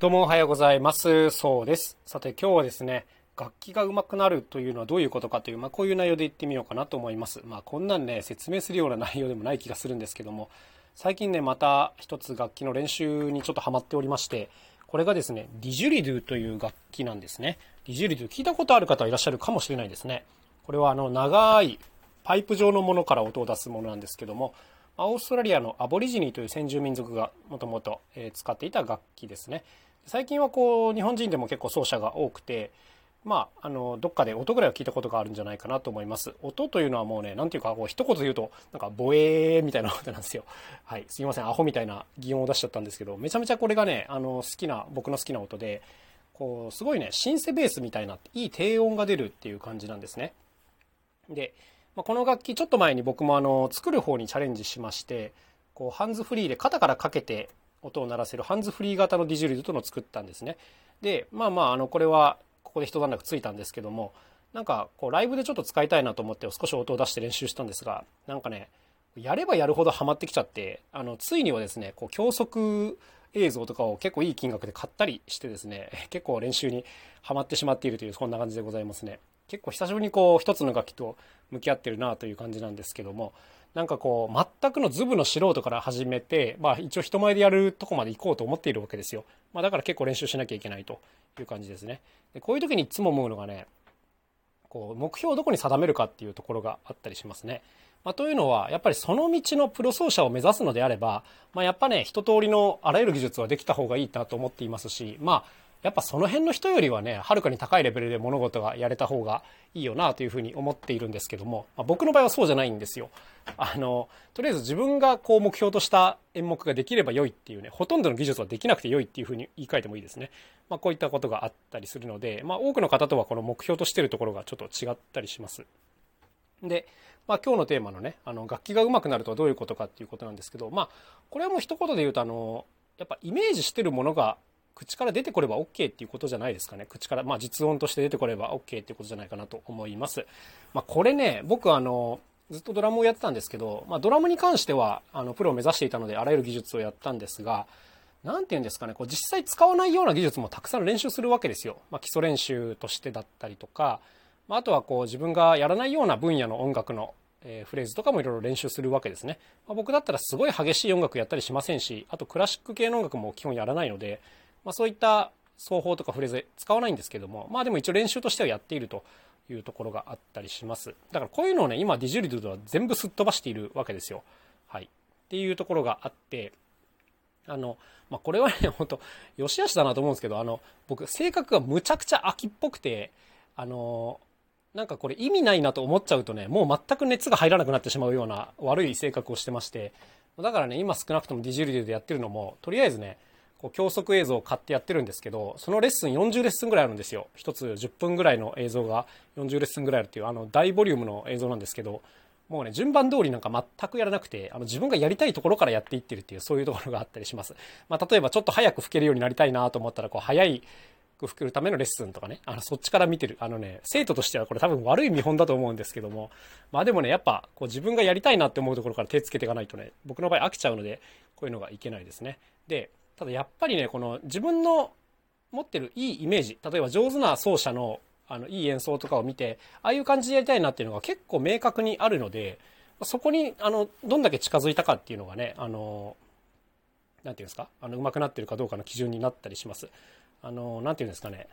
どうもおはようございます。そうです。さて今日はですね、楽器が上手くなるというのはどういうことかという、まあ、こういう内容で言ってみようかなと思います。まあ、こんなんね、説明するような内容でもない気がするんですけども、最近ね、また一つ楽器の練習にちょっとハマっておりまして、これがですね、ディジュリドゥという楽器なんですね。ディジュリドゥ聞いたことある方はいらっしゃるかもしれないですね。これはあの、長いパイプ状のものから音を出すものなんですけども、オーストラリアのアボリジニーという先住民族がもともと使っていた楽器ですね。最近はこう日本人でも結構奏者が多くてまあ、あのどっかで音ぐらいは聞いたことがあるんじゃないかなと思います。音というのはもうね何ていうかこう一言で言うとなんかボエーみたいな音なんですよ。はい。すいませんアホみたいな擬音を出しちゃったんですけどめちゃめちゃこれがねあの好きな僕の好きな音でこうすごいねシンセベースみたいないい低音が出るっていう感じなんですね。で、まあ、この楽器ちょっと前に僕もあの作る方にチャレンジしましてこうハンズフリーで肩からかけて音を鳴らせるハンズフリー型のディジュリドというのを作ったんですね。でまあまああのこれはここで一段落ついたんですけどもなんかこうライブでちょっと使いたいなと思って少し音を出して練習したんですがなんかねやればやるほどハマってきちゃってあのついにはですねこう教則映像とかを結構いい金額で買ったりしてですね結構練習にはまってしまっているというそんな感じでございますね結構久しぶりにこう一つの楽器と向き合ってるなという感じなんですけどもなんかこう全くのズブの素人から始めて、まあ、一応人前でやるとこまで行こうと思っているわけですよ、まあ、だから結構練習しなきゃいけないという感じですね。でこういう時にいつも思うのがねこう目標をどこに定めるかっていうところがあったりしますね、まあ、というのはやっぱりその道のプロ奏者を目指すのであれば、まあ、やっぱね一通りのあらゆる技術はできた方がいいなと思っていますしまあやっぱその辺の人よりはねはるかに高いレベルで物事がやれた方がいいよなというふうに思っているんですけども、まあ、僕の場合はそうじゃないんですよ。あのとりあえず自分がこう目標とした演目ができれば良いっていうねほとんどの技術はできなくて良いっていうふうに言い換えてもいいですね。まあ、こういったことがあったりするので、まあ、多くの方とはこの目標としてるところがちょっと違ったりします。で、まあ、今日のテーマのねあの楽器が上手くなるとはどういうことかっていうことなんですけど、まあ、これはもう一言で言うとあのやっぱイメージしてるものが口から出てこれば OK っていうことじゃないですかね。口から、まあ実音として出てこれば OK っていうことじゃないかなと思います。まあこれね、僕あの、ずっとドラムをやってたんですけど、まあドラムに関しては、あの、プロを目指していたので、あらゆる技術をやったんですが、何て言うんですかね、こう実際使わないような技術もたくさん練習するわけですよ。まあ基礎練習としてだったりとか、まあ、あとはこう自分がやらないような分野の音楽のえフレーズとかもいろいろ練習するわけですね。まあ、僕だったらすごい激しい音楽やったりしませんし、あとクラシック系の音楽も基本やらないので、まあ、そういった奏法とかフレーズ使わないんですけども、まあでも一応練習としてはやっているというところがあったりします。だからこういうのをね、今ディジュリドでは全部すっ飛ばしているわけですよ。はい。っていうところがあって、あの、まあ、これはね、本当よしあしだなと思うんですけど、あの、僕、性格がむちゃくちゃ秋っぽくて、あの、なんかこれ意味ないなと思っちゃうとね、もう全く熱が入らなくなってしまうような悪い性格をしてまして、だからね、今少なくともディジュリドでやってるのも、とりあえずね、こう教則映像を買ってやってるんですけどそのレッスン40レッスンぐらいあるんですよ1つ10分ぐらいの映像が40レッスンぐらいあるっていうあの大ボリュームの映像なんですけどもうね順番通りなんか全くやらなくてあの自分がやりたいところからやっていってるっていうそういうところがあったりします、まあ、例えばちょっと早く吹けるようになりたいなと思ったらこう早い吹けるためのレッスンとかね、あの、そっちから見てる。あのね、生徒としてはこれ多分悪い見本だと思うんですけども、まあでもね、やっぱ、こう自分がやりたいなって思うところから手つけていかないとね、僕の場合飽きちゃうので、こういうのがいけないですね。で、ただやっぱりねこの自分の持ってるいいイメージ例えば上手な奏者のあのいい演奏とかを見てああいう感じでやりたいなっていうのが結構明確にあるのでそこにあのどんだけ近づいたかっていうのがねあのなていうんですかあの上手くなってるかどうかの基準になったりします。あのなていうんですかね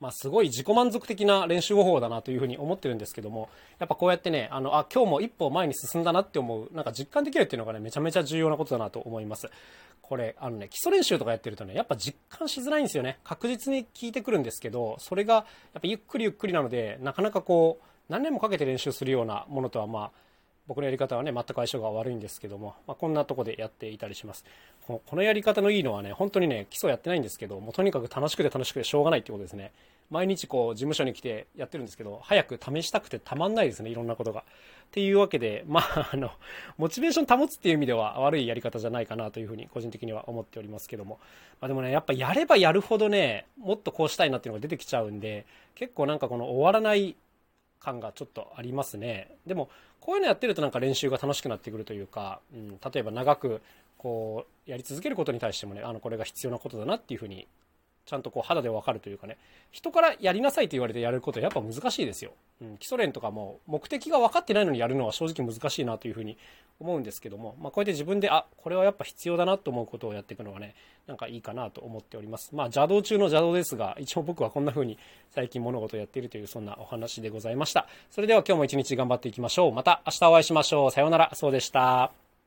まあ、すごい自己満足的な練習方法だなというふうに思ってるんですけどもやっぱこうやってねあのあ今日も一歩前に進んだなって思うなんか実感できるっていうのがねめちゃめちゃ重要なことだなと思います。これあのね基礎練習とかやってるとねやっぱ実感しづらいんですよね。確実に効いてくるんですけどそれがやっぱゆっくりゆっくりなのでなかなかこう何年もかけて練習するようなものとはまあ僕のやり方はね全く相性が悪いんですけども、まあ、こんなとこでやっていたりします。このやり方のいいのはね本当にね基礎やってないんですけどもうとにかく楽しくて楽しくてしょうがないってことですね。毎日こう事務所に来てやってるんですけど早く試したくてたまんないですねいろんなことが。っていうわけでまああのモチベーション保つっていう意味では悪いやり方じゃないかなというふうに個人的には思っておりますけども、まあ、でもねやっぱやればやるほどねもっとこうしたいなっていうのが出てきちゃうんで結構なんかこの終わらない感がちょっとありますね。でもこういうのやってるとなんか練習が楽しくなってくるというか、うん、例えば長くこうやり続けることに対してもねあのこれが必要なことだなっていうふうにちゃんとこう肌でわかるというかね。人からやりなさいと言われてやることはやっぱ難しいですよ、うん、基礎練とかも目的が分かってないのにやるのは正直難しいなというふうに思うんですけども、まあ、こうやって自分であこれはやっぱ必要だなと思うことをやっていくのがねなんかいいかなと思っております。まあ邪道中の邪道ですが一応僕はこんな風に最近物事をやっているというそんなお話でございました。それでは今日も一日頑張っていきましょう。また明日お会いしましょう。さようなら。そうでした。